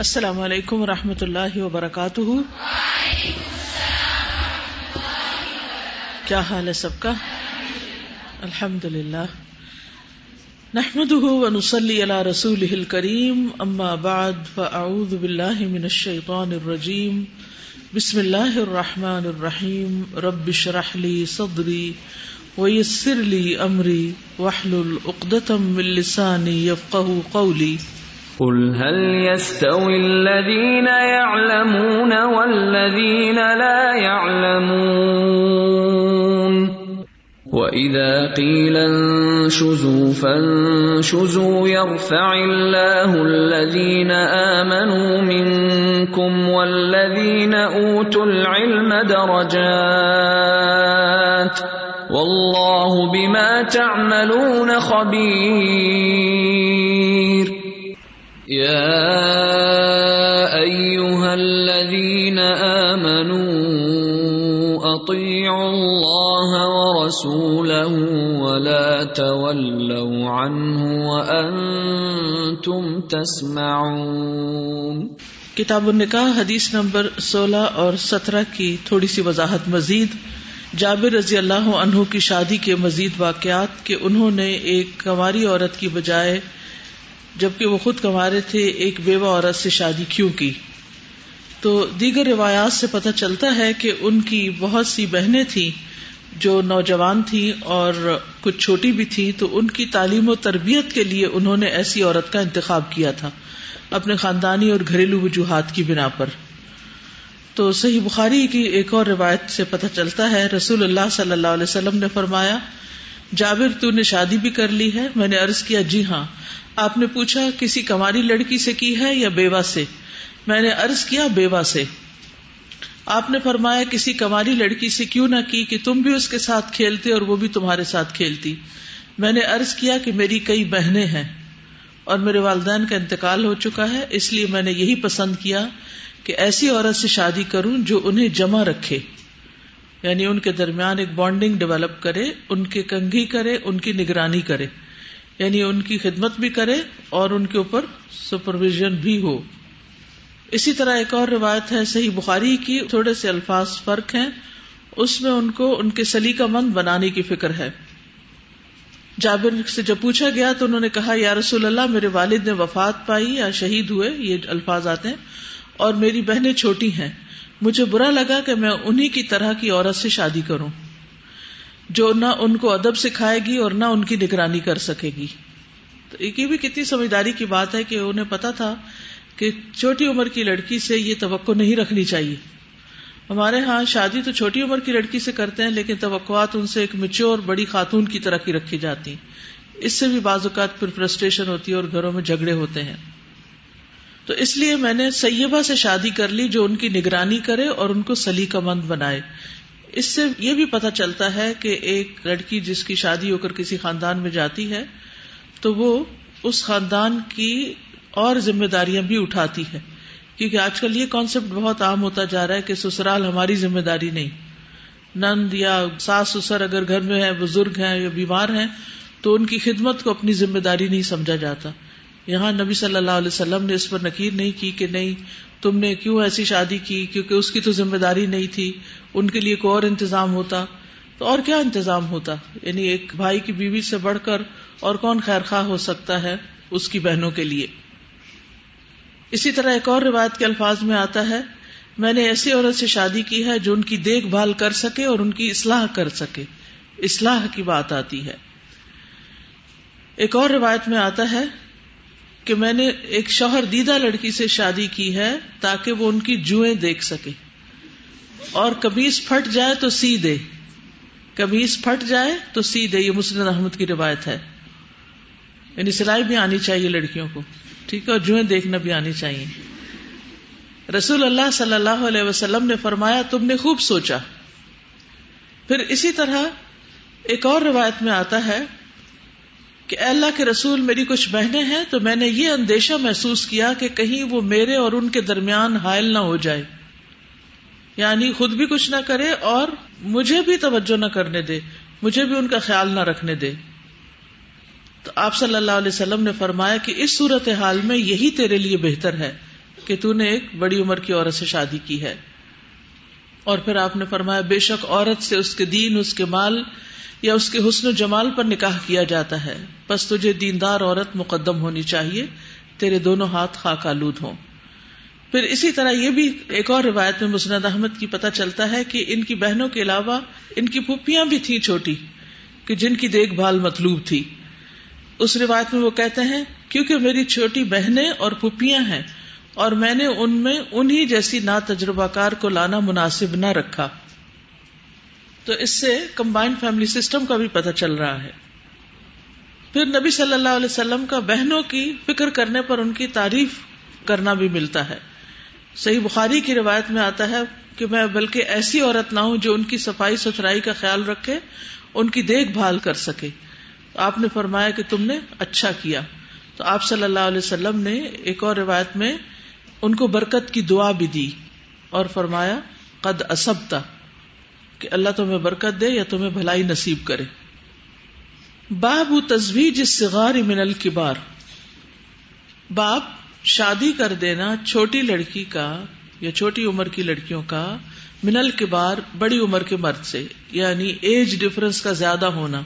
السلام علیکم ورحمۃ اللہ وبرکاتہ کیا حال ہے سب کا؟ الحمد للہ نحمد ونصلي على رسوله الكريم أما بعد فأعوذ بالله من الشيطان الرجيم. بسم الله الرحمن الرحيم. رب اشرح لي صدري ويسر لي أمري واحلل عقدة من لساني يفقهوا قولي. قل هل يستوي الذين يعلمون والذين لا يعلمون واذا قيل انشزوا فانشزوا يرفع الله الذين امنوا منكم والذين اوتوا العلم درجات والله بما تعملون خبير الذين آمنوا أطيعوا الله ورسوله ولا تولوا عنه وأنتم تسمعون. کتاب النکاح حدیث نمبر سولہ اور سترہ کی تھوڑی سی وضاحت مزید. جابر رضی اللہ عنہ کی شادی کے مزید واقعات کہ انہوں نے ایک کنواری عورت کی بجائے جبکہ وہ خود کمارے تھے، ایک بیوہ عورت سے شادی کیوں کی؟ تو دیگر روایات سے پتہ چلتا ہے کہ ان کی بہت سی بہنیں تھیں، جو نوجوان تھیں اور کچھ چھوٹی بھی تھی تو ان کی تعلیم و تربیت کے لیے انہوں نے ایسی عورت کا انتخاب کیا تھا، اپنے خاندانی اور گھریلو وجوہات کی بنا پر۔ تو صحیح بخاری کی ایک اور روایت سے پتہ چلتا ہے، رسول اللہ صلی اللہ علیہ وسلم نے فرمایا جابر تو نے شادی بھی کر لی ہے میں نے عرض کیا جی ہاں آپ نے پوچھا کسی کماری لڑکی سے کی ہے یا بیوہ سے میں نے ارض کیا بیوہ سے آپ نے فرمایا کسی کماری لڑکی سے کیوں نہ کی کہ تم بھی اس کے ساتھ کھیلتے اور وہ بھی تمہارے ساتھ کھیلتی میں نے ارض کیا کہ میری کئی بہنیں ہیں اور میرے والدین کا انتقال ہو چکا ہے اس لیے میں نے یہی پسند کیا کہ ایسی عورت سے شادی کروں جو انہیں جمع رکھے یعنی ان کے درمیان ایک بانڈنگ ڈیولپ کرے، ان کے کنگھی کرے، ان کی نگرانی کرے۔ یعنی ان کی خدمت بھی کرے اور ان کے اوپر سپرویژن بھی ہو۔ اسی طرح ایک اور روایت ہے، صحیح بخاری کی تھوڑے سے الفاظ فرق ہیں۔ اس میں ان کو ان کے سلیقہ مند بنانے کی فکر ہے۔ جابر سے جب پوچھا گیا تو انہوں نے کہا، یا رسول اللہ، میرے والد نے وفات پائی یا شہید ہوئے؟ یہ الفاظ آتے ہیں۔ اور میری بہنیں چھوٹی ہیں مجھے برا لگا کہ میں انہی کی طرح کی عورت سے شادی کروں جو نہ ان کو ادب سکھائے گی اور نہ ان کی نگرانی کر سکے گی۔ تو یہ بھی کتنی سمجھداری کی بات ہے کہ انہیں پتا تھا کہ چھوٹی عمر کی لڑکی سے یہ توقع نہیں رکھنی چاہیے۔ ہمارے ہاں شادی تو چھوٹی عمر کی لڑکی سے کرتے ہیں، لیکن توقعات ان سے ایک مچور بڑی خاتون کی طرح کی رکھی جاتی۔ اس سے بھی بعض اوقات پھر فرسٹریشن ہوتی ہے اور گھروں میں جھگڑے ہوتے ہیں۔ تو اس لیے میں نے سیبہ سے شادی کر لی جو ان کی نگرانی کرے اور ان کو سلیقہ مند بنائے۔ اس سے یہ بھی پتا چلتا ہے کہ ایک لڑکی جس کی شادی ہو کر کسی خاندان میں جاتی ہے، تو وہ اس خاندان کی اور ذمہ داریاں بھی اٹھاتی ہے۔ کیونکہ آج کل یہ کانسیپٹ بہت عام ہوتا جا رہا ہے کہ سسرال ہماری ذمہ داری نہیں۔ نند یا ساس سسر اگر گھر میں ہے بزرگ ہیں یا بیمار ہیں، تو ان کی خدمت کو اپنی ذمہ داری نہیں سمجھا جاتا۔ یہاں نبی صلی اللہ علیہ وسلم نے اس پر نکیر نہیں کی کہ نہیں، تم نے کیوں ایسی شادی کی؟ کیونکہ اس کی تو ذمہ داری نہیں تھی، ان کے لیے کوئی اور انتظام ہوتا۔ تو اور کیا انتظام ہوتا؟ یعنی ایک بھائی کی بیوی سے بڑھ کر اور کون خیر خواہ ہو سکتا ہے اس کی بہنوں کے لیے؟ اسی طرح ایک اور روایت کے الفاظ میں آتا ہے، میں نے ایسی عورت سے شادی کی ہے جو ان کی دیکھ بھال کر سکے اور ان کی اصلاح کر سکے۔ اصلاح کی بات آتی ہے۔ ایک اور روایت میں آتا ہے کہ میں نے ایک شوہر دیدہ لڑکی سے شادی کی ہے تاکہ وہ ان کی جوئیں دیکھ سکے۔ اور کبیز پھٹ جائے تو سی دے کبیز پھٹ جائے تو سی دے یہ مسلم احمد کی روایت ہے۔ یعنی سلائی بھی آنی چاہیے لڑکیوں کو۔ ٹھیک ہے، اور جوئیں دیکھنا بھی آنی چاہیے۔ رسول اللہ صلی اللہ علیہ وسلم نے فرمایا، تم نے خوب سوچا۔ پھر اسی طرح ایک اور روایت میں آتا ہے کہ اللہ کے رسول میری کچھ بہنیں ہیں تو میں نے یہ اندیشہ محسوس کیا کہ کہیں وہ میرے اور ان کے درمیان حائل نہ ہو جائے۔ یعنی خود بھی کچھ نہ کرے اور مجھے بھی توجہ نہ کرنے دے، مجھے بھی ان کا خیال نہ رکھنے دے۔ تو آپ صلی اللہ علیہ وسلم نے فرمایا کہ اس صورت حال میں یہی تیرے لیے بہتر ہے کہ تو نے ایک بڑی عمر کی عورت سے شادی کی ہے۔ اور پھر آپ نے فرمایا، بے شک عورت سے اس کے دین، اس کے مال یا اس کے حسن و جمال پر نکاح کیا جاتا ہے۔ بس تجھے دیندار عورت مقدم ہونی چاہیے، تیرے دونوں ہاتھ خاک آلود ہوں۔ پھر اسی طرح یہ بھی ایک اور روایت میں مسند احمد کی پتہ چلتا ہے کہ ان کی بہنوں کے علاوہ ان کی پھوپیاں بھی تھیں چھوٹی، کہ جن کی دیکھ بھال مطلوب تھی۔ اس روایت میں وہ کہتے ہیں، کیونکہ میری چھوٹی بہنیں اور پھوپیاں ہیں اور میں نے ان میں انہی جیسی نا تجربہ کار کو لانا مناسب نہ رکھا۔ تو اس سے کمبائنڈ فیملی سسٹم کا بھی پتہ چل رہا ہے۔ پھر نبی صلی اللہ علیہ وسلم کا بہنوں کی فکر کرنے پر ان کی تعریف کرنا بھی ملتا ہے۔ صحیح بخاری کی روایت میں آتا ہے کہ میں بلکہ ایسی عورت نہ ہوں جو ان کی صفائی ستھرائی کا خیال رکھے، ان کی دیکھ بھال کر سکے۔ آپ نے فرمایا کہ تم نے اچھا کیا۔ تو آپ صلی اللہ علیہ وسلم نے ایک اور روایت میں ان کو برکت کی دعا بھی دی اور فرمایا، قد اسبتا کہ اللہ تمہیں برکت دے یا تمہیں بھلائی نصیب کرے۔ باب تصویر الصغار من الکبار۔ باب شادی کر دینا چھوٹی لڑکی کا یا چھوٹی عمر کی لڑکیوں کا منل کے بار بڑی عمر کے مرد سے یعنی ایج ڈفرنس کا زیادہ ہونا۔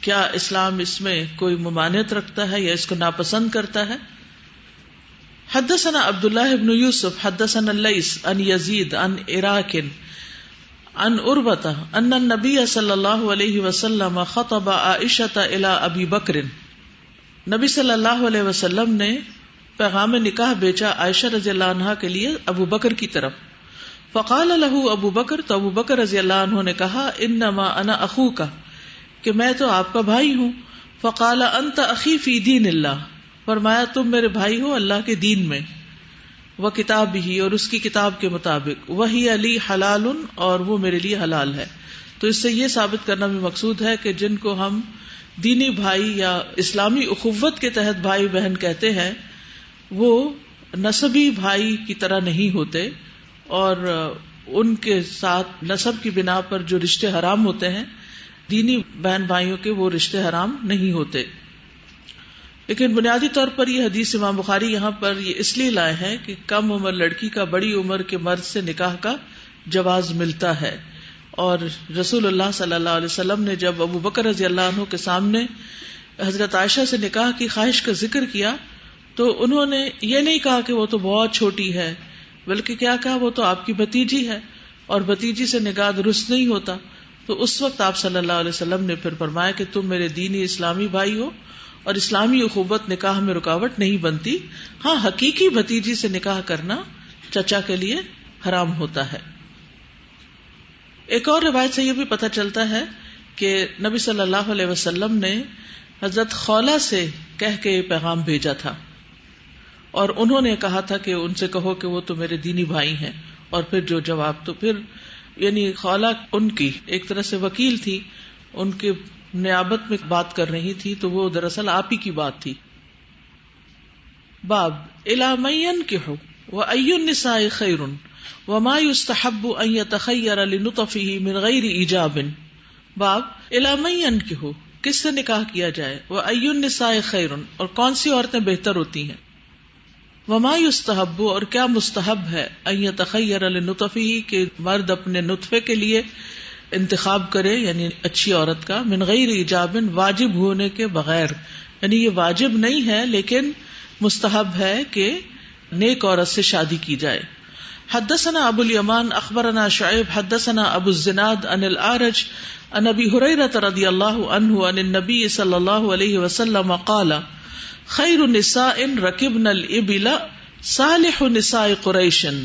کیا اسلام اس میں کوئی ممانعت رکھتا ہے یا اس کو ناپسند کرتا ہے؟ حدثنا عبد اللہ ابن یوسف، حدثنا اللیس ان یزید ان عراقن ان اربتا ان النبی صلی اللہ علیہ وسلم خطب عائشہ الى ابی بکر۔ نبی صلی اللہ علیہ وسلم نے پیغام نکاح بیچا عائشہ رضی اللہ عنہ کے لیے ابو بکر کی طرف۔ فقال ابو بکر، تو ابو بکر رضی اللہ عنہ نے کہا، انما انا اخو کا کہ میں تو آپ کا بھائی ہوں۔ فقال، انت اخی فی دین اللہ۔ فرمایا، تم میرے بھائی ہو اللہ کے دین میں، وہ کتاب ہی اور اس کی کتاب کے مطابق۔ وہی علی حلال اور وہ میرے لیے حلال ہے۔ تو اس سے یہ ثابت کرنا بھی مقصود ہے کہ جن کو ہم دینی بھائی یا اسلامی اخوت کے تحت بھائی بہن کہتے ہیں، وہ نصبی بھائی کی طرح نہیں ہوتے۔ اور ان کے ساتھ نصب کی بنا پر جو رشتے حرام ہوتے ہیں، دینی بہن بھائیوں کے وہ رشتے حرام نہیں ہوتے۔ لیکن بنیادی طور پر یہ حدیث امام بخاری یہاں پر یہ اس لیے لائے ہیں کہ کم عمر لڑکی کا بڑی عمر کے مرد سے نکاح کا جواز ملتا ہے۔ اور رسول اللہ صلی اللہ علیہ وسلم نے جب ابو بکر رضی اللہ عنہ کے سامنے حضرت عائشہ سے نکاح کی خواہش کا ذکر کیا تو انہوں نے یہ نہیں کہا کہ وہ تو بہت چھوٹی ہے، بلکہ کیا کہا وہ تو آپ کی بتیجی ہے اور بتیجی سے نگاہ درست نہیں ہوتا۔ تو اس وقت آپ صلی اللہ علیہ وسلم نے پھر فرمایا کہ تم میرے دینی اسلامی بھائی ہو اور اسلامی اخوبت نکاح میں رکاوٹ نہیں بنتی۔ ہاں حقیقی بتیجی سے نکاح کرنا چچا کے لیے حرام ہوتا ہے۔ ایک اور روایت سے یہ بھی پتہ چلتا ہے کہ نبی صلی اللہ علیہ وسلم نے حضرت خولا سے کہہ کے یہ پیغام بھیجا تھا۔ اور انہوں نے کہا تھا کہ ان سے کہو کہ وہ تو میرے دینی بھائی ہیں۔ اور پھر جو جواب تو پھر یعنی خالہ ان کی، ایک طرح سے وکیل تھی، ان کے نیابت میں بات کر رہی تھی تو وہ دراصل آپ ہی کی بات تھی۔ باب علامین کے ہو وہ نسا خیر و ماستحب تخیر علی نطفی من غیر ایجابن باب علامین کے ہو کس سے نکاح کیا جائے؟ وہ نسا خیر اور کون سی عورتیں بہتر ہوتی ہیں؟ وما استحب اور کیا مستحب ہے؟ تخیر النطفی کہ مرد اپنے نطفے کے لیے انتخاب کرے یعنی اچھی عورت کا، من غیر ایجاب، واجب ہونے کے بغیر۔ یعنی یہ واجب نہیں ہے، لیکن مستحب ہے کہ نیک عورت سے شادی کی جائے۔ حدثنا ابو الیمان، اخبرنا شعیب، حدثنا ابو الزناد ان الارج ان ابی حریرہ رضی اللہ عنہ ان النبی صلی اللہ علیہ وسلم قال، خیر النساء رکبن الابل صالح نساء قریشن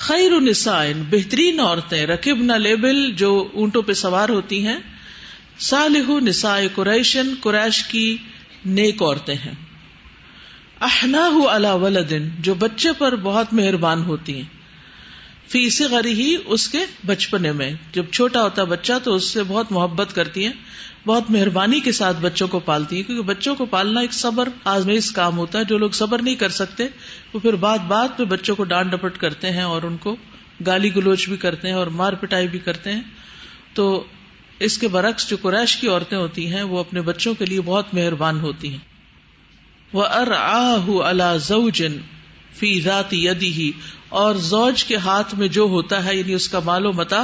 خیر نسائن بہترین عورتیں رقب نہ لیبل جو اونٹوں پہ سوار ہوتی ہیں۔ صالح نسائے قریشن، قریش کی نیک عورتیں ہیں۔ احناہ علی ولدن، جو بچے پر بہت مہربان ہوتی ہیں۔ فی صغری ہی اس کے بچپنے میں۔ جب چھوٹا ہوتا بچہ تو اس سے بہت محبت کرتی ہیں، بہت مہربانی کے ساتھ بچوں کو پالتی ہے کیونکہ بچوں کو پالنا ایک صبر آزمیز کام ہوتا ہے۔ جو لوگ صبر نہیں کر سکتے، وہ پھر بات بات پہ بچوں کو ڈانٹ ڈپٹ کرتے ہیں اور ان کو گالی گلوچ بھی کرتے ہیں اور مار پٹائی بھی کرتے ہیں۔ تو اس کے برعکس جو قریش کی عورتیں ہوتی ہیں، وہ اپنے بچوں کے لیے بہت مہربان ہوتی ہیں۔ وہ ار آ اللہ فی ذات یدی ہی، اور زوج کے ہاتھ میں جو ہوتا ہے یعنی اس کا مال و متا،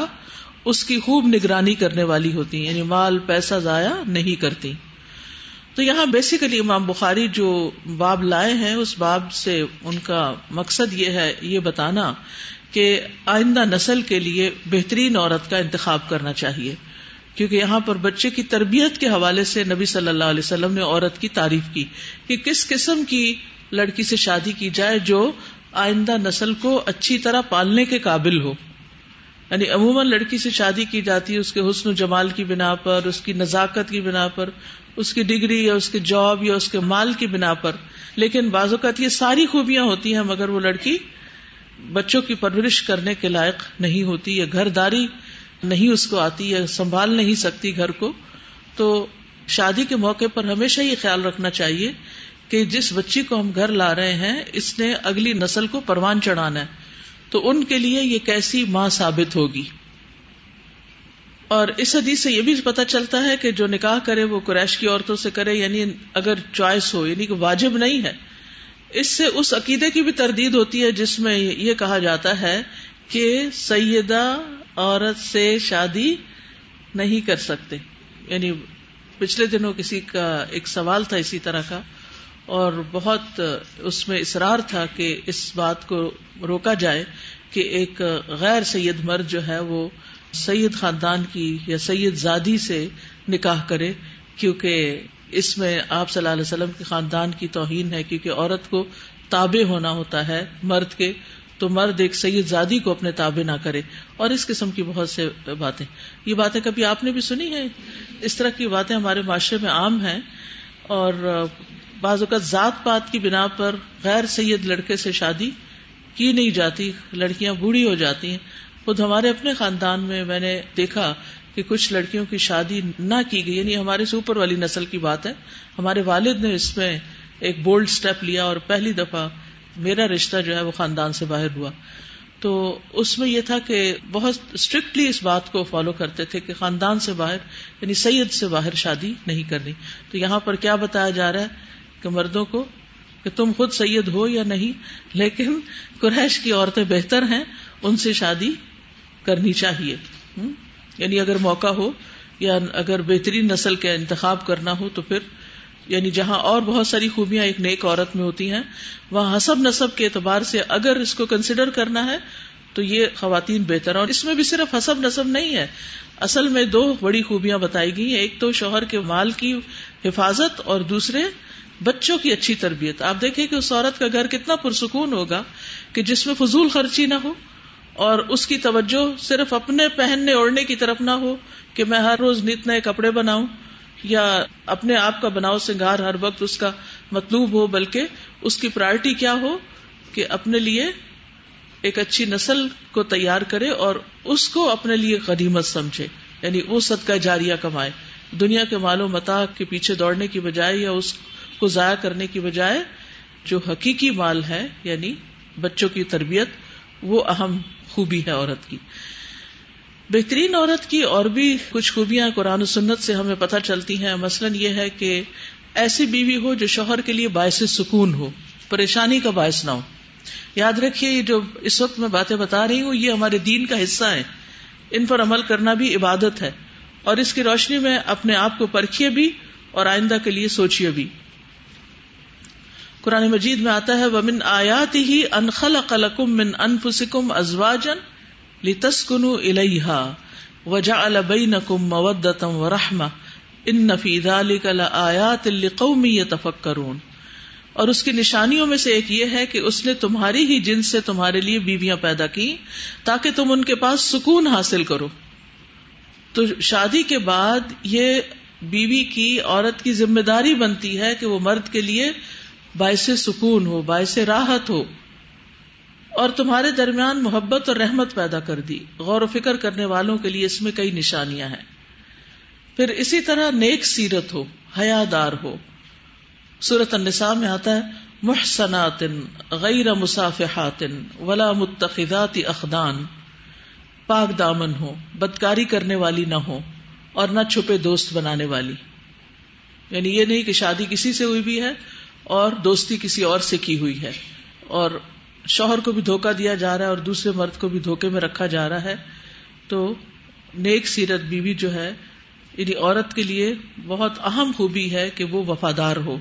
اس کی خوب نگرانی کرنے والی ہوتی یعنی مال، پیسہ ضائع نہیں کرتی۔ تو یہاں بیسیکلی امام بخاری جو باب لائے ہیں، اس باب سے ان کا مقصد یہ ہے، یہ بتانا کہ آئندہ نسل کے لیے بہترین عورت کا انتخاب کرنا چاہیے۔ کیونکہ یہاں پر بچے کی تربیت کے حوالے سے نبی صلی اللہ علیہ وسلم نے عورت کی تعریف کی کہ کس قسم کی لڑکی سے شادی کی جائے جو آئندہ نسل کو اچھی طرح پالنے کے قابل ہو۔ یعنی عموماً لڑکی سے شادی کی جاتی ہے، اس کے حسن و جمال کی بنا پر، اس کی نزاکت کی بنا پر، اس کی ڈگری یا اس کے جاب یا اس کے مال کی بنا پر۔ لیکن بعض اوقات یہ ساری خوبیاں ہوتی ہیں مگر وہ لڑکی بچوں کی پرورش کرنے کے لائق نہیں ہوتی یا گھر داری نہیں اس کو آتی یا سنبھال نہیں سکتی گھر کو، تو شادی کے موقع پر ہمیشہ یہ خیال رکھنا چاہیے کہ جس بچی کو ہم گھر لا رہے ہیں، اس نے اگلی نسل کو پروان چڑھانا ہے۔ تو ان کے لیے یہ کیسی ماں ثابت ہوگی؟ اور اس حدیث سے یہ بھی پتا چلتا ہے کہ جو نکاح کرے وہ قریش کی عورتوں سے کرے یعنی اگر چوائس ہو یعنی کہ واجب نہیں ہے۔ اس سے اس عقیدے کی بھی تردید ہوتی ہے جس میں یہ کہا جاتا ہے کہ سیدہ عورت سے شادی نہیں کر سکتے۔ یعنی پچھلے دنوں کسی کا ایک سوال تھا اسی طرح کا، اور بہت اس میں اصرار تھا کہ اس بات کو روکا جائے کہ ایک غیر سید مرد جو ہے وہ سید خاندان کی یا سید زادی سے نکاح کرے، کیونکہ اس میں آپ صلی اللہ علیہ وسلم کے خاندان کی توہین ہے، کیونکہ عورت کو تابع ہونا ہوتا ہے مرد کے۔ تو مرد ایک سید زادی کو اپنے تابع نہ کرے اور اس قسم کی بہت سے باتیں۔ یہ باتیں کبھی آپ نے بھی سنی ہے اس طرح کی باتیں ہمارے معاشرے میں عام ہیں اور بعض اوقات ذات پات کی بنا پر غیر سید لڑکے سے شادی کی نہیں جاتی، لڑکیاں بوڑھی ہو جاتی ہیں۔ خود ہمارے اپنے خاندان میں میں نے دیکھا کہ کچھ لڑکیوں کی شادی نہ کی گئی یعنی ہمارے سے اوپر والی نسل کی بات ہے۔ ہمارے والد نے اس میں ایک بولڈ اسٹیپ لیا اور پہلی دفعہ میرا رشتہ جو ہے وہ خاندان سے باہر ہوا۔ تو اس میں یہ تھا کہ بہت اسٹرکٹلی اس بات کو فالو کرتے تھے کہ خاندان سے باہر یعنی سید سے باہر شادی نہیں کرنی۔ تو یہاں پر کیا بتایا جا رہا ہے کہ مردوں کو کہ تم خود سید ہو یا نہیں، لیکن قریش کی عورتیں بہتر ہیں، ان سے شادی کرنی چاہیے۔ یعنی اگر موقع ہو یا اگر بہترین نسل کا انتخاب کرنا ہو تو پھر یعنی جہاں اور بہت ساری خوبیاں ایک نیک عورت میں ہوتی ہیں، وہاں حسب نصب کے اعتبار سے اگر اس کو کنسیڈر کرنا ہے، تو یہ خواتین بہتر اور اس میں بھی صرف حسب نصب نہیں ہے۔ اصل میں دو بڑی خوبیاں بتائی گئی ہیں۔ ایک تو شوہر کے مال کی حفاظت اور دوسرے بچوں کی اچھی تربیت۔ آپ دیکھیں کہ اس عورت کا گھر کتنا پرسکون ہوگا کہ جس میں فضول خرچی نہ ہو اور اس کی توجہ صرف اپنے پہننے اوڑھنے کی طرف نہ ہو کہ میں ہر روز نت نئے کپڑے بناؤں۔ یا اپنے آپ کا بناؤ سنگار ہر وقت اس کا مطلوب ہو، بلکہ اس کی پرائرٹی کیا ہو کہ اپنے لیے ایک اچھی نسل کو تیار کرے اور اس کو اپنے لیے قدیمت سمجھے۔ یعنی وہ صدقہ جاریہ کمائے۔ دنیا کے مال و متا کے پیچھے دوڑنے کی بجائے یا اس کو ضائع کرنے کی بجائے جو حقیقی مال ہے یعنی بچوں کی تربیت، وہ اہم خوبی ہے عورت کی۔ بہترین عورت کی اور بھی کچھ خوبیاں قرآن و سنت سے ہمیں پتہ چلتی ہیں۔ مثلاً یہ ہے کہ ایسی بیوی ہو جو شوہر کے لیے باعث سکون ہو، پریشانی کا باعث نہ ہو۔ یاد رکھیے، یہ جو اس وقت میں باتیں بتا رہی ہوں، یہ ہمارے دین کا حصہ ہے ان پر عمل کرنا بھی عبادت ہے۔ اور اس کی روشنی میں اپنے آپ کو پرکھیے بھی اور آئندہ کے لیے سوچیے بھی۔ قرآن مجید میں آتا ہے، ومن آیات ہی انخل قلقم من انفسکم ازواجن لتسکن الیہا وجعل بینکم مودتا ورحمہ ان فی ذالک لآیات لقوم یتفکرون اور اس کی نشانیوں میں سے ایک یہ ہے کہ اس نے تمہاری ہی جن سے تمہارے لیے بیویاں پیدا کی تاکہ تم ان کے پاس سکون حاصل کرو۔ تو شادی کے بعد یہ بیوی کی عورت کی ذمہ داری بنتی ہے کہ وہ مرد کے لیے باعث سکون ہو، باعث راحت ہو۔ اور تمہارے درمیان محبت اور رحمت پیدا کر دی۔ غور و فکر کرنے والوں کے لیے اس میں کئی نشانیاں ہیں۔ پھر اسی طرح نیک سیرت ہو حیا دار ہو۔ سورت النساء میں آتا ہے محسنات غیر مسافحات ولا متخذات اخدان۔ پاک دامن ہو، بدکاری کرنے والی نہ ہو اور نہ چھپے دوست بنانے والی۔ یعنی یہ نہیں کہ شادی کسی سے ہوئی بھی ہے اور دوستی کسی اور سے کی ہوئی ہے۔ اور شوہر کو بھی دھوکا دیا جا رہا ہے اور دوسرے مرد کو بھی دھوکے میں رکھا جا رہا ہے، تو نیک سیرت بیوی جو ہے یعنی عورت کے لیے بہت اہم خوبی ہے کہ وہ وفادار ہو۔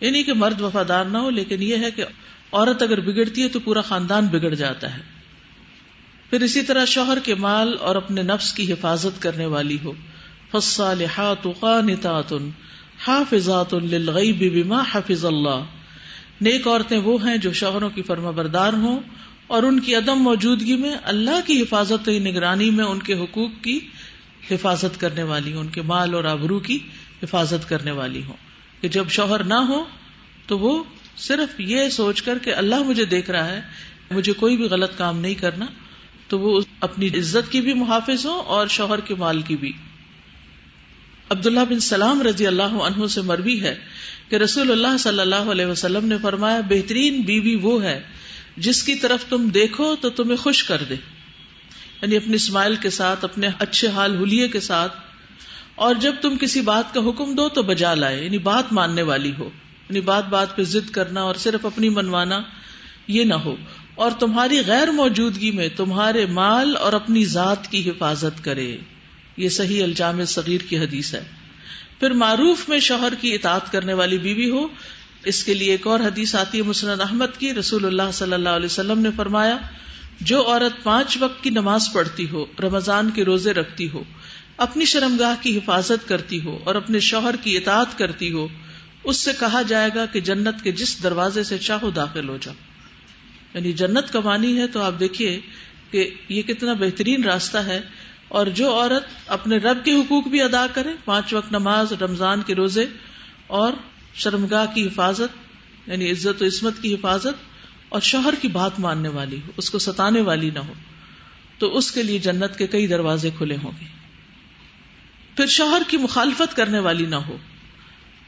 یعنی کہ مرد وفادار نہ ہو، لیکن یہ ہے کہ عورت اگر بگڑتی ہے تو پورا خاندان بگڑ جاتا ہے۔ پھر اسی طرح شوہر کے مال اور اپنے نفس کی حفاظت کرنے والی ہو۔ فصالحات قانتات حافظات للغیب بما حفظ اللہ۔ نیک عورتیں وہ ہیں جو شوہروں کی فرما بردار ہوں اور ان کی عدم موجودگی میں اللہ کی حفاظت نگرانی میں ان کے حقوق کی حفاظت کرنے والی ہوں، ان کے مال اور آبرو کی حفاظت کرنے والی ہوں۔ کہ جب شوہر نہ ہو تو وہ صرف یہ سوچ کر کہ اللہ مجھے دیکھ رہا ہے، مجھے کوئی بھی غلط کام نہیں کرنا، تو وہ اپنی عزت کی بھی محافظ ہو اور شوہر کے مال کی بھی۔ عبداللہ بن سلام رضی اللہ عنہ سے مربی ہے کہ رسول اللہ صلی اللہ علیہ وسلم نے فرمایا، بہترین بیوی بی وہ ہے جس کی طرف تم دیکھو تو تمہیں خوش کر دے۔ یعنی اپنے اسمائل کے ساتھ، اپنے اچھے حال ہولیے کے ساتھ۔ اور جب تم کسی بات کا حکم دو تو بجا لائے یعنی بات ماننے والی ہو۔ یعنی بات بات پہ ضد کرنا اور صرف اپنی منوانا یہ نہ ہو۔ اور تمہاری غیر موجودگی میں تمہارے مال اور اپنی ذات کی حفاظت کرے۔ یہ صحیح الجام صغیر کی حدیث ہے۔ پھر معروف میں شوہر کی اطاعت کرنے والی بیوی ہو، اس کے لیے ایک اور حدیث آتی ہے مسند احمد کی، رسول اللہ صلی اللہ علیہ وسلم نے فرمایا، جو عورت پانچ وقت کی نماز پڑھتی ہو، رمضان کے روزے رکھتی ہو، اپنی شرمگاہ کی حفاظت کرتی ہو اور اپنے شوہر کی اطاعت کرتی ہو، اس سے کہا جائے گا کہ جنت کے جس دروازے سے چاہو داخل ہو جاؤ۔ یعنی جنت کمانی ہے تو آپ دیکھیے کہ یہ کتنا بہترین راستہ ہے اور جو عورت اپنے رب کے حقوق بھی ادا کرے، پانچ وقت نماز، رمضان کے روزے اور شرمگاہ کی حفاظت یعنی عزت و عصمت کی حفاظت اور شوہر کی بات ماننے والی ہو، اس کو ستانے والی نہ ہو، تو اس کے لیے جنت کے کئی دروازے کھلے ہوں گے۔ پھر شوہر کی مخالفت کرنے والی نہ ہو۔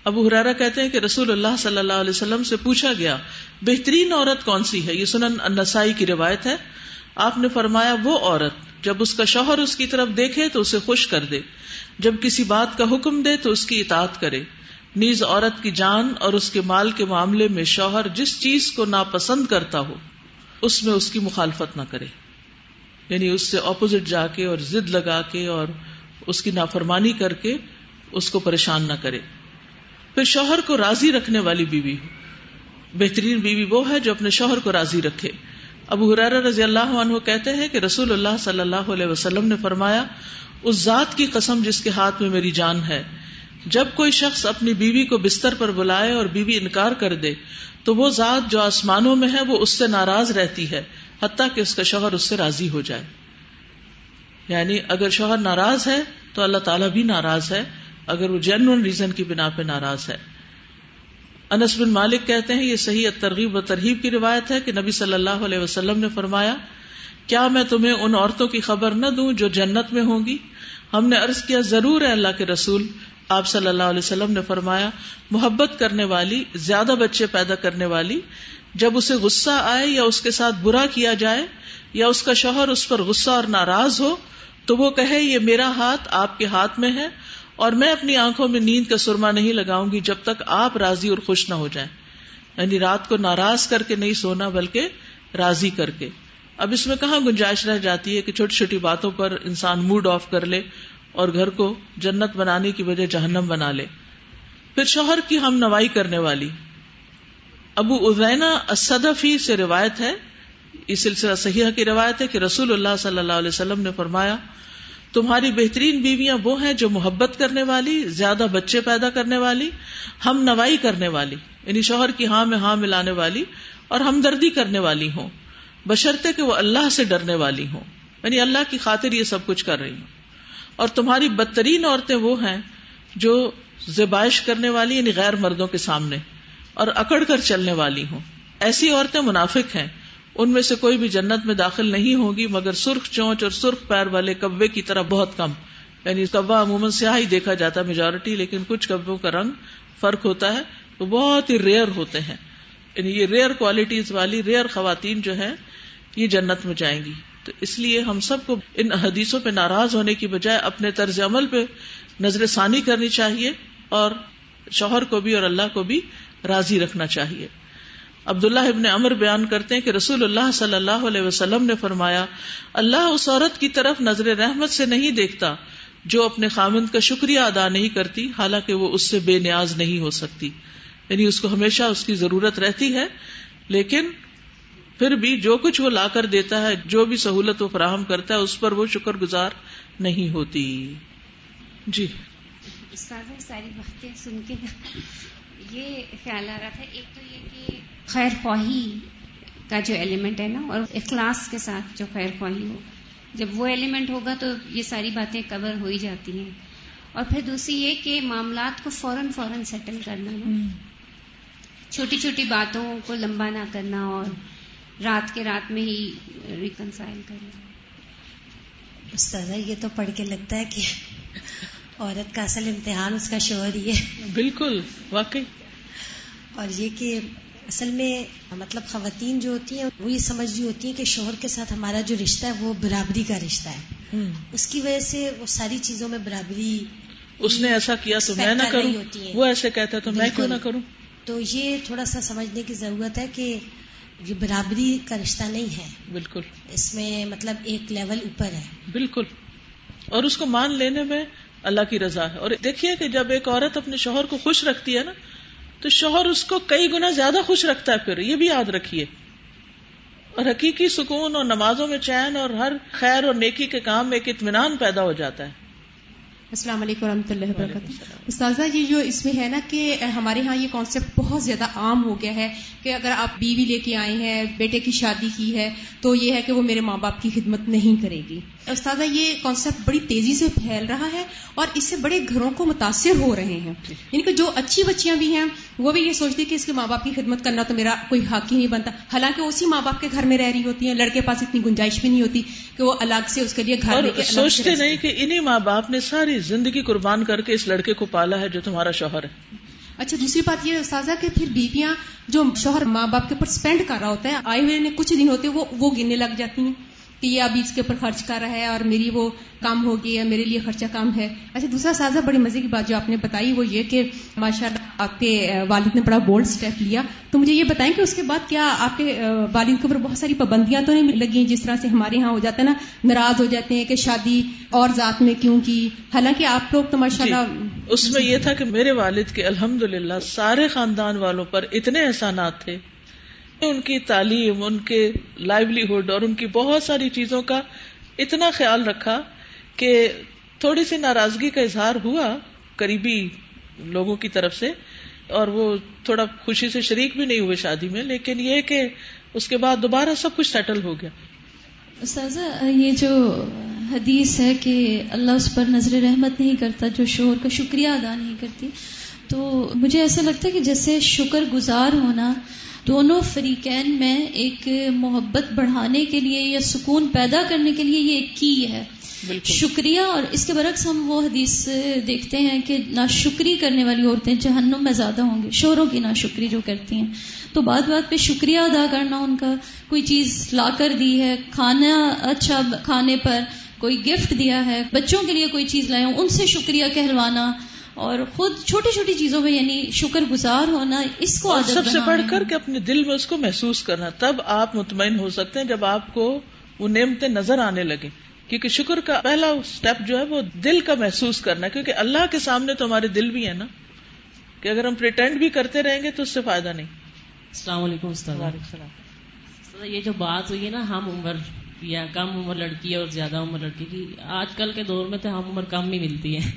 ابو حرارا کہتے ہیں کہ رسول اللہ صلی اللہ علیہ وسلم سے پوچھا گیا، بہترین عورت کون سی ہے؟ یہ سنن النسائی کی روایت ہے۔ آپ نے فرمایا، وہ عورت جب اس کا شوہر اس کی طرف دیکھے تو اسے خوش کر دے۔ جب کسی بات کا حکم دے تو اس کی اطاعت کرے۔ نیز عورت کی جان اور اس کے مال کے معاملے میں شوہر جس چیز کو ناپسند کرتا ہو، اس میں اس کی مخالفت نہ کرے۔ یعنی اس سے اپوزٹ جا کے اور ضد لگا کے اور اس کی نافرمانی کر کے اس کو پریشان نہ کرے۔ پھر شوہر کو راضی رکھنے والی بیوی ہو۔ بہترین بیوی وہ ہے جو اپنے شوہر کو راضی رکھے۔ ابو حرار رضی اللہ عنہ کہتے ہیں کہ رسول اللہ صلی اللہ علیہ وسلم نے فرمایا، اس ذات کی قسم جس کے ہاتھ میں میری جان ہے، جب کوئی شخص اپنی بیوی کو بستر پر بلائے اور بیوی انکار کر دے، تو وہ ذات جو آسمانوں میں ہے، وہ اس سے ناراض رہتی ہے، حتیٰ کہ اس کا شوہر اس سے راضی ہو جائے۔ یعنی اگر شوہر ناراض ہے، تو اللہ تعالیٰ بھی ناراض ہے، اگر وہ جینون ریزن کی بنا پہ ناراض ہے۔ انس بن مالک کہتے ہیں، یہ صحیح ترغیب و ترغیب کی روایت ہے کہ نبی صلی اللہ علیہ وسلم نے فرمایا، کیا میں تمہیں ان عورتوں کی خبر نہ دوں جو جنت میں ہوں گی؟ ہم نے عرض کیا، ضرور ہے اللہ کے رسول۔ آپ صلی اللہ علیہ وسلم نے فرمایا، محبت کرنے والی، زیادہ بچے پیدا کرنے والی، جب اسے غصہ آئے یا اس کے ساتھ برا کیا جائے یا اس کا شوہر اس پر غصہ اور ناراض ہو، تو وہ کہے، یہ میرا ہاتھ آپ کے ہاتھ میں ہے اور میں اپنی آنکھوں میں نیند کا سرما نہیں لگاؤں گی جب تک آپ راضی اور خوش نہ ہو جائیں۔ یعنی رات کو ناراض کر کے نہیں سونا بلکہ راضی کر کے۔ اب اس میں کہاں گنجائش رہ جاتی ہے کہ چھوٹی چھوٹی باتوں پر انسان موڈ آف کر لے اور گھر کو جنت بنانے کی وجہ جہنم بنا لے۔ پھر شوہر کی ہم نوائی کرنے والی۔ ابو ازینا اسدفی سے روایت ہے۔ یہ سلسلہ صحیح کی روایت ہے کہ رسول اللہ صلی اللہ علیہ وسلم نے فرمایا تمہاری بہترین بیویاں وہ ہیں جو محبت کرنے والی، زیادہ بچے پیدا کرنے والی، ہم نوائی کرنے والی یعنی شوہر کی ہاں میں ہاں ملانے والی اور ہمدردی کرنے والی ہوں۔ بشرطے کہ وہ اللہ سے ڈرنے والی ہوں۔ یعنی اللہ کی خاطر یہ سب کچھ کر رہی ہوں۔ اور تمہاری بدترین عورتیں وہ ہیں جو زبائش کرنے والی یعنی غیر مردوں کے سامنے اور اکڑ کر چلنے والی ہوں۔ ایسی عورتیں منافق ہیں۔ ان میں سے کوئی بھی جنت میں داخل نہیں ہوگی، مگر سرخ چونچ اور سرخ پیر والے کبے کی طرح بہت کم۔ یعنی کبا عموماً سیاہ ہی دیکھا جاتا ہے میجورٹی لیکن کچھ کبوں کا رنگ فرق ہوتا ہے، وہ بہت ہی ریئر ہوتے ہیں۔ یعنی یہ ریئر کوالٹیز والی ریئر خواتین جو ہے یہ جنت میں جائیں گی۔ تو اس لیے ہم سب کو ان حدیثوں پہ ناراض ہونے کی بجائے اپنے طرز عمل پہ نظر ثانی کرنی چاہیے اور شوہر کو بھی اور اللہ کو بھی راضی رکھنا چاہیے۔ عبداللہ ابن امر بیان کرتے ہیں کہ رسول اللہ صلی اللہ علیہ وسلم نے فرمایا، اللہ اس عورت کی طرف نظر رحمت سے نہیں دیکھتا، جو اپنے خامند کا شکریہ ادا نہیں کرتی، حالانکہ وہ اس سے بے نیاز نہیں ہو سکتی۔ یعنی اس کو ہمیشہ اس کی ضرورت رہتی ہے، لیکن پھر بھی جو کچھ وہ لا کر دیتا ہے، جو بھی سہولت وہ فراہم کرتا ہے، اس پر وہ شکر گزار نہیں ہوتی۔ جی۔ ساری باتیں سن کے یہ خیال آ رہا تھا۔ ایک تو یہ کہ خیر خواہی کا جو ایلیمنٹ ہے نا اور اخلاص کے ساتھ جو خیر خواہی ہو جب وہ ایلیمنٹ ہوگا تو یہ ساری باتیں کور ہو ہی جاتی ہیں۔ اور پھر دوسری یہ کہ معاملات کو فوراً فوراً سیٹل کرنا نا۔ چھوٹی چھوٹی باتوں کو لمبا نہ کرنا اور رات کے رات میں ہی ریکنسائل کرنا۔ استاد یہ تو پڑھ کے لگتا ہے کہ عورت کا اصل امتحان اس کا شوہر ہی ہے۔ بالکل واقعی۔ اور یہ کہ اصل میں مطلب خواتین جو ہوتی ہیں وہ یہ سمجھ رہی ہوتی ہیں کہ شوہر کے ساتھ ہمارا جو رشتہ ہے وہ برابری کا رشتہ ہے۔ اس کی وجہ سے وہ ساری چیزوں میں برابری اس نے ایسا کیا تو میں نہ کروں؟ وہ ایسے کہتا تو میں کیوں نہ کروں؟ تو یہ تھوڑا سا سمجھنے کی ضرورت ہے کہ یہ برابری کا رشتہ نہیں ہے۔ بالکل۔ اس میں مطلب ایک لیول اوپر ہے۔ بالکل۔ اور اس کو مان لینے میں اللہ کی رضا ہے۔ اور دیکھیے کہ جب ایک عورت اپنے شوہر کو خوش رکھتی ہے نا تو شوہر اس کو کئی گنا زیادہ خوش رکھتا ہے پھر یہ بھی یاد رکھیے۔ اور حقیقی سکون اور نمازوں میں چین اور ہر خیر اور نیکی کے کام میں ایک اطمینان پیدا ہو جاتا ہے۔ السلام علیکم و رحمۃ اللہ وبرکاتہ۔ استاذہ یہ جو اس میں ہے نا کہ ہمارے ہاں یہ کانسیپٹ بہت زیادہ عام ہو گیا ہے کہ اگر آپ بیوی لے کے آئے ہیں بیٹے کی شادی کی ہے تو یہ ہے کہ وہ میرے ماں باپ کی خدمت نہیں کرے گی۔ استاذہ یہ کانسیپٹ بڑی تیزی سے پھیل رہا ہے اور اس سے بڑے گھروں کو متاثر ہو رہے ہیں۔ یعنی کہ جو اچھی بچیاں بھی ہیں وہ بھی یہ سوچتی کہ اس کے ماں باپ کی خدمت کرنا تو میرا کوئی حق ہی نہیں بنتا۔ حالانکہ اسی ماں باپ کے گھر میں رہ رہی ہوتی ہیں لڑکے پاس اتنی گنجائش بھی نہیں ہوتی کہ وہ الگ سے اس کے لیے گھر سوچتے نہیں کہ انہیں ماں باپ نے ساری زندگی قربان کر کے اس لڑکے کو پالا ہے جو تمہارا شوہر ہے۔ اچھا دوسری بات یہ استاذہ کہ پھر بیویاں جو شوہر ماں باپ کے اوپر اسپینڈ کر رہا ہوتا ہے آئے ہوئے کچھ دن ہوتے وہ وہ گننے لگ جاتی ہیں۔ کہ یہ ابھی اس کے اوپر خرچ کر رہا ہے اور میری وہ کام ہوگی یا میرے لیے خرچہ کام ہے۔ اچھا دوسرا سازہ بڑے مزے کی بات جو آپ نے بتائی وہ یہ کہ ماشاء اللہ آپ کے والد نے بڑا بولڈ اسٹیپ لیا۔ تو مجھے یہ بتائیں کہ اس کے بعد کیا آپ کے والد کے اوپر بہت ساری پابندیاں تو نہیں لگی جس طرح سے ہمارے یہاں ہو جاتا ہے نا، ناراض ہو جاتے ہیں کہ شادی اور ذات میں کیوں کی؟ حالانکہ آپ لوگ تو ماشاء اللہ جی، اس میں یہ تھا کہ میرے والد کے الحمد سارے خاندان والوں پر اتنے احسانات تھے۔ ان کی تعلیم، ان کے لائیولیہڈ اور ان کی بہت ساری چیزوں کا اتنا خیال رکھا کہ تھوڑی سی ناراضگی کا اظہار ہوا قریبی لوگوں کی طرف سے اور وہ تھوڑا خوشی سے شریک بھی نہیں ہوئے شادی میں، لیکن یہ کہ اس کے بعد دوبارہ سب کچھ سیٹل ہو گیا۔ استاذہ، یہ جو حدیث ہے کہ اللہ اس پر نظر رحمت نہیں کرتا، جو شوہر کا شکریہ ادا نہیں کرتی، تو مجھے ایسا لگتا ہے کہ جیسے شکر گزار ہونا دونوں فریقین میں ایک محبت بڑھانے کے لیے یا سکون پیدا کرنے کے لیے یہ ایک کی ہے۔ شکریہ اور اس کے برعکس ہم وہ حدیث دیکھتے ہیں کہ نا شکری کرنے والی عورتیں جہنم میں زیادہ ہوں گی شوروں کی نا شکری جو کرتی ہیں۔ تو بات بات پہ شکریہ ادا کرنا ان کا کوئی چیز لا کر دی ہے کھانا اچھا کھانے پر کوئی گفٹ دیا ہے بچوں کے لیے کوئی چیز لائے ان سے شکریہ کہلوانا۔ اور خود چھوٹی چھوٹی چیزوں میں یعنی شکر گزار ہونا اس کو سب سے بڑھ کر کے اپنے دل میں اس کو محسوس کرنا تب آپ مطمئن ہو سکتے ہیں جب آپ کو وہ نعمتیں نظر آنے لگے کیونکہ شکر کا پہلا اسٹیپ جو ہے وہ دل کا محسوس کرنا کیونکہ اللہ کے سامنے تو ہمارے دل بھی ہے نا۔ کہ اگر ہم پریٹینڈ بھی کرتے رہیں گے تو اس سے فائدہ نہیں۔ السلام علیکم السلام۔ یہ جو بات ہوئی ہے نا ہم عمر یا کم عمر لڑکی اور زیادہ عمر لڑکی کی آج کل کے دور میں تو ہم عمر کم ہی ملتی ہے۔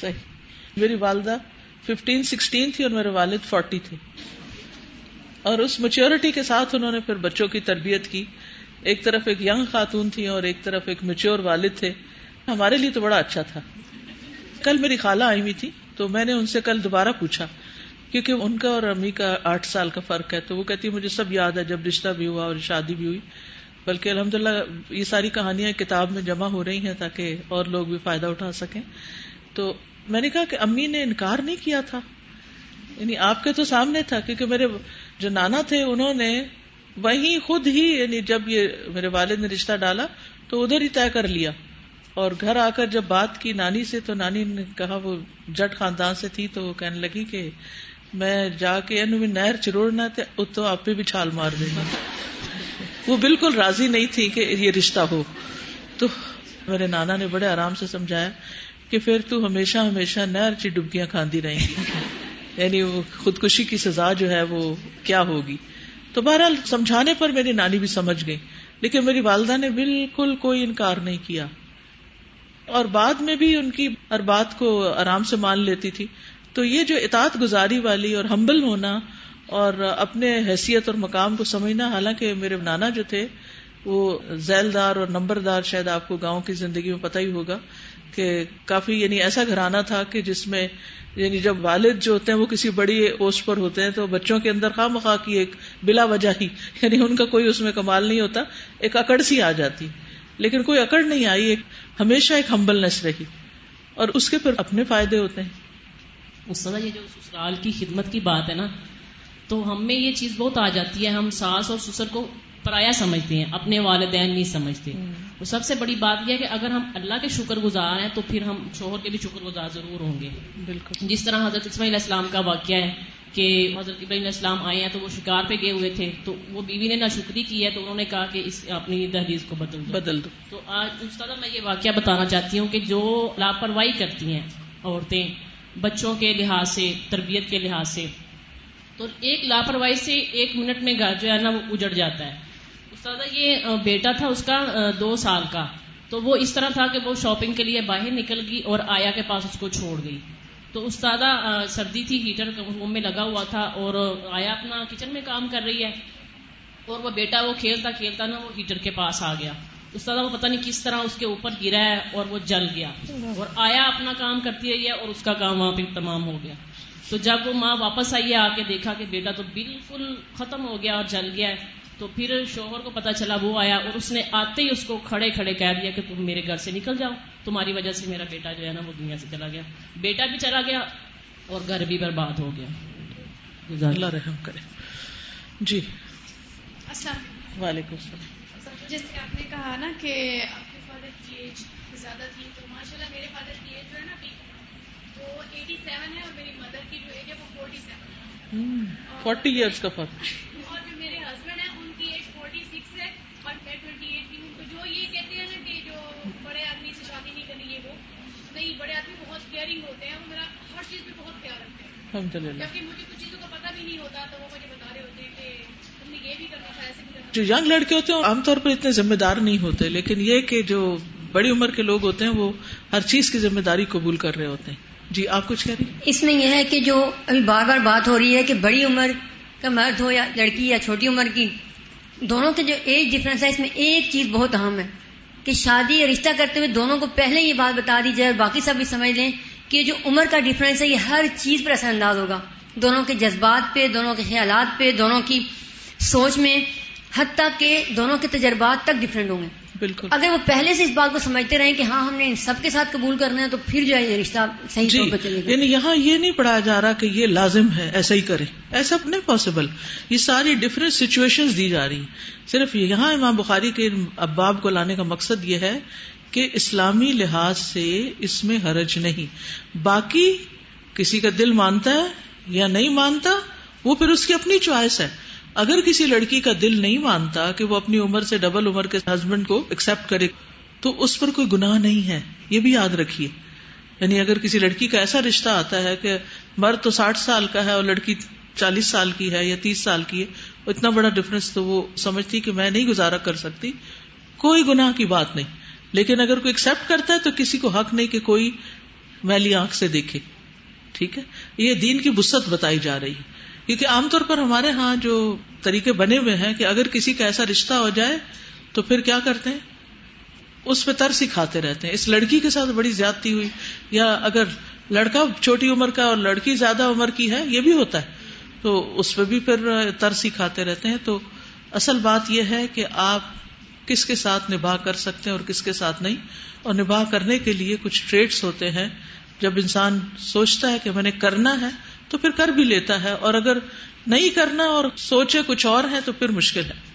صحیح۔ میری والدہ ففٹین سکسٹین تھی اور میرے والد فورٹی تھے۔ اور اس میچیورٹی کے ساتھ انہوں نے پھر بچوں کی تربیت کی۔ ایک طرف ایک ینگ خاتون تھی اور ایک طرف ایک میچیور والد تھے۔ ہمارے لیے تو بڑا اچھا تھا۔ کل میری خالہ آئی ہوئی تھی تو میں نے ان سے کل دوبارہ پوچھا، کیونکہ ان کا اور امی کا آٹھ سال کا فرق ہے۔ تو وہ کہتی مجھے سب یاد ہے جب رشتہ بھی ہوا اور شادی بھی ہوئی۔ بلکہ الحمد للہ یہ ساری کہانیاں کتاب میں جمع ہو رہی ہیں تاکہ اور لوگ بھی فائدہ اٹھا سکیں۔ تو میں نے کہا کہ امی نے انکار نہیں کیا تھا۔ یعنی آپ کے تو سامنے تھا، کیونکہ میرے جو نانا تھے، انہوں نے وہی خود ہی یعنی جب یہ میرے والد نے رشتہ ڈالا تو ادھر ہی طے کر لیا۔ اور گھر آ کر جب بات کی نانی سے، تو نانی نے کہا، وہ جٹ خاندان سے تھی، تو وہ کہنے لگی کہ میں جا کے یعنی نہر چروڑنا تو آپ پہ بھی چھال مار دیں گا وہ بالکل راضی نہیں تھی کہ یہ رشتہ ہو۔ تو میرے نانا نے بڑے آرام سے سمجھایا۔ کہ پھر تو ہمیشہ ہمیشہ نہر چی ڈبکیاں کھاندی رہیں گی۔ یعنی وہ خودکشی کی سزا جو ہے وہ کیا ہوگی؟ تو بہرحال سمجھانے پر میری نانی بھی سمجھ گئی لیکن میری والدہ نے بالکل کوئی انکار نہیں کیا۔ اور بعد میں بھی ان کی ہر بات کو آرام سے مان لیتی تھی۔ تو یہ جو اطاعت گزاری والی اور ہمبل ہونا اور اپنے حیثیت اور مقام کو سمجھنا حالانکہ میرے نانا جو تھے وہ ذیل دار اور نمبردار شاید آپ کو گاؤں کی زندگی میں پتہ ہی ہوگا۔ کہ کافی یعنی ایسا گھرانا تھا کہ جس میں یعنی جب والد جو ہوتے ہیں وہ کسی بڑی پوسٹ پر ہوتے ہیں تو بچوں کے اندر خواہ مخواہ کی ایک بلا وجہ ہی یعنی ان کا کوئی اس میں کمال نہیں ہوتا، ایک اکڑ سی آ جاتی۔ لیکن کوئی اکڑ نہیں آئی، ایک ہمیشہ ایک ہمبلنس رہی۔ اور اس کے پھر اپنے فائدے ہوتے ہیں۔ یہ جو سسرال کی خدمت کی بات ہے نا، تو ہم میں یہ چیز بہت آ جاتی ہے، ہم ساس اور سسر کو پرایا سمجھتے ہیں اپنے والدین نہیں سمجھتے۔ تو سب سے بڑی بات یہ ہے کہ اگر ہم اللہ کے شکر گزار ہیں تو پھر ہم شوہر کے بھی شکر گزار ضرور ہوں گے۔ بالکل۔ جس طرح حضرت اسماعیل السلام کا واقعہ ہے کہ حضرت ابراہیم السلام آئے ہیں تو وہ شکار پہ گئے ہوئے تھے تو وہ بیوی نے نہ شکری کی ہے تو انہوں نے کہا کہ اس اپنی دہلیز کو بدل دو۔ بدل دو۔ تو آج استاد میں یہ واقعہ بتانا چاہتی ہوں کہ جو لاپرواہی کرتی ہیں عورتیں بچوں کے لحاظ سے تربیت کے لحاظ سے تو ایک لاپرواہی سے ایک منٹ میں گھر جو ہے نا وہ اجڑ جاتا ہے۔ استاد یہ بیٹا تھا اس کا دو سال کا۔ تو وہ اس طرح تھا کہ وہ شاپنگ کے لیے باہر نکل گئی اور آیا کے پاس اس کو چھوڑ گئی۔ تو استاد سردی تھی ہیٹر روم میں لگا ہوا تھا اور آیا اپنا کچن میں کام کر رہی ہے۔ اور وہ بیٹا وہ کھیلتا کھیلتا نا وہ ہیٹر کے پاس آ گیا۔ استاد وہ پتہ نہیں کس طرح اس کے اوپر گرا ہے اور وہ جل گیا۔ اور آیا اپنا کام کرتی رہی ہے اور اس کا کام وہاں پہ تمام ہو گیا۔ تو جب وہ ماں واپس آئی ہے، آ کے دیکھا کہ بیٹا تو بالکل ختم ہو گیا اور جل گیا ہے۔ تو پھر شوہر کو پتا چلا وہ آیا اور اس نے آتے ہی اس کو کھڑے کھڑے کہہ دیا کہ تم میرے گھر سے نکل جاؤ۔ تمہاری وجہ سے میرا بیٹا جو ہے نا وہ دنیا سے چلا گیا۔ بیٹا بھی چلا گیا اور گھر بھی برباد ہو گیا۔ اللہ رحم کرے۔ جی۔ السلام وعلیکم السلام۔ جیسے آپ نے کہا نا کہ آپ کے فادر کی ایج زیادہ تھی تو ماشاء اللہ میرے فادر کی ایج جو ہے نا وہ ایٹی سیون ہے اور میری مدر کی جو ایج ہے وہ فورٹی سیون فورٹی ایئرس کا فرق اور جو میرے ہسبینڈ ہیں ان کی ایج فورٹی سکس ہے اور میں ٹوینٹی ایٹ کی ہوں تو جو یہ کہتے ہیں نا کہ جو بڑے آدمی سے شادی نہیں کرنی ہے وہ نہیں بڑے آدمی بہت کیئرنگ ہوتے ہیں وہ میرا ہر چیز پہ بہت خیال رکھتے ہیں۔ الحمد للہ کیونکہ مجھے کچھ چیزوں کا پتا بھی نہیں ہوتا تو وہ مجھے بتا رہے ہوتے ہیں کہ تم نے یہ بھی کرنا تھا ایسے بھی کرنا جو ینگ لڑکے ہوتے ہیں عام طور پر اتنے ذمہ دار نہیں ہوتے لیکن یہ کہ جو بڑی عمر کے لوگ ہوتے ہیں وہ ہر چیز کی ذمہ داری قبول کر رہے ہوتے ہیں۔ جی آپ کچھ کہہ رہی اس میں یہ ہے کہ جو ابھی بار بار بات ہو رہی ہے کہ بڑی عمر کا مرد ہو یا لڑکی یا چھوٹی عمر کی دونوں کے جو ایج ڈفرینس ہے، اس میں ایک چیز بہت اہم ہے کہ شادی یا رشتہ کرتے ہوئے دونوں کو پہلے یہ بات بتا دی جائے اور باقی سب بھی سمجھ لیں کہ جو عمر کا ڈفرینس ہے، یہ ہر چیز پر اثر انداز ہوگا۔ دونوں کے جذبات پہ، دونوں کے خیالات پہ، دونوں کی سوچ میں، حتیٰ کہ دونوں کے تجربات تک ڈفرینٹ ہوں گے۔ بالکل۔ اگر وہ پہلے سے اس بات کو سمجھتے رہے کہ ہاں ہم نے ان سب کے ساتھ قبول کرنا ہے تو پھر جو ہے یہ رشتہ صحیح جی چلے گا۔ یعنی یہاں یہ نہیں پڑھایا جا رہا کہ یہ لازم ہے ایسا ہی کرے ایسا نہیں پاسبل یہ ساری ڈفرینٹ سچویشن دی جا رہی صرف یہاں امام بخاری کے اباب کو لانے کا مقصد یہ ہے کہ اسلامی لحاظ سے اس میں حرج نہیں۔ باقی کسی کا دل مانتا ہے یا نہیں مانتا وہ پھر اس کی اپنی چوائس ہے۔ اگر کسی لڑکی کا دل نہیں مانتا کہ وہ اپنی عمر سے ڈبل عمر کے ہسبینڈ کو ایکسپٹ کرے، تو اس پر کوئی گناہ نہیں ہے، یہ بھی یاد رکھیے۔ یعنی اگر کسی لڑکی کا ایسا رشتہ آتا ہے کہ مرد تو ساٹھ سال کا ہے اور لڑکی چالیس سال کی ہے یا تیس سال کی ہے، اتنا بڑا ڈفرنس تو وہ سمجھتی کہ میں نہیں گزارا کر سکتی۔ کوئی گناہ کی بات نہیں۔ لیکن اگر کوئی ایکسپٹ کرتا ہے تو کسی کو حق نہیں کہ کوئی میلی آنکھ سے دیکھے۔ ٹھیک ہے؟ یہ دین کی بست بتائی جا رہی ہے۔ کیونکہ عام طور پر ہمارے ہاں جو طریقے بنے ہوئے ہیں کہ اگر کسی کا ایسا رشتہ ہو جائے تو پھر کیا کرتے ہیں؟ اس پہ ترس ہی کھاتے رہتے ہیں۔ اس لڑکی کے ساتھ بڑی زیادتی ہوئی۔ یا اگر لڑکا چھوٹی عمر کا اور لڑکی زیادہ عمر کی ہے، یہ بھی ہوتا ہے۔ تو اس پہ بھی پھر ترس ہی کھاتے رہتے ہیں۔ تو اصل بات یہ ہے کہ آپ کس کے ساتھ نباہ کر سکتے ہیں اور کس کے ساتھ نہیں؟ اور نباہ کرنے کے لیے کچھ ٹریڈس ہوتے ہیں۔ جب انسان سوچتا ہے کہ میں نے کرنا ہے تو پھر کر بھی لیتا ہے اور اگر نہیں کرنا اور سوچے کچھ اور ہے تو پھر مشکل ہے۔